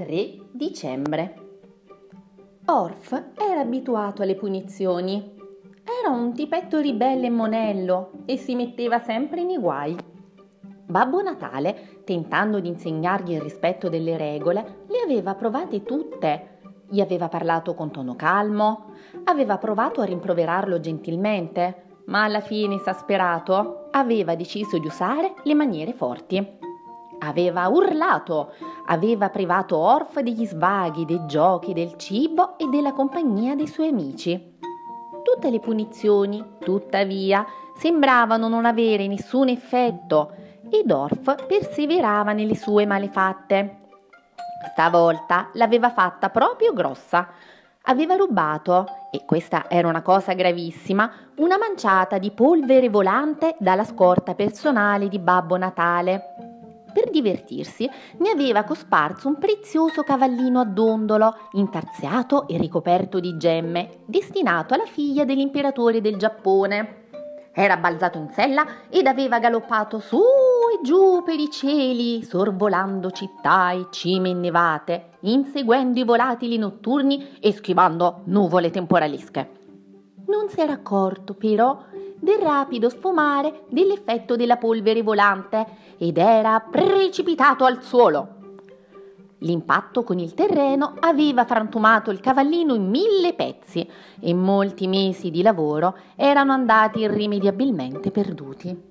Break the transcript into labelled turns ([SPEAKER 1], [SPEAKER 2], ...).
[SPEAKER 1] 3 dicembre. Orf era abituato alle punizioni. Era un tipetto ribelle e monello e si metteva sempre nei guai. Babbo Natale, tentando di insegnargli il rispetto delle regole, le aveva provate tutte. Gli aveva parlato con tono calmo, aveva provato a rimproverarlo gentilmente, ma alla fine, esasperato, aveva deciso di usare le maniere forti. Aveva urlato, aveva privato Orf degli svaghi, dei giochi, del cibo e della compagnia dei suoi amici. Tutte le punizioni, tuttavia, sembravano non avere nessun effetto ed Orf perseverava nelle sue malefatte. Stavolta l'aveva fatta proprio grossa. Aveva rubato, e questa era una cosa gravissima, una manciata di polvere volante dalla scorta personale di Babbo Natale per divertirsi, ne aveva cosparso un prezioso cavallino a dondolo, intarsiato e ricoperto di gemme, destinato alla figlia dell'imperatore del Giappone. Era balzato in sella ed aveva galoppato su e giù per i cieli, sorvolando città e cime innevate, inseguendo i volatili notturni e schivando nuvole temporalische. Non si era accorto, però, del rapido sfumare dell'effetto della polvere volante ed era precipitato al suolo. L'impatto con il terreno aveva frantumato il cavallino in mille pezzi e molti mesi di lavoro erano andati irrimediabilmente perduti.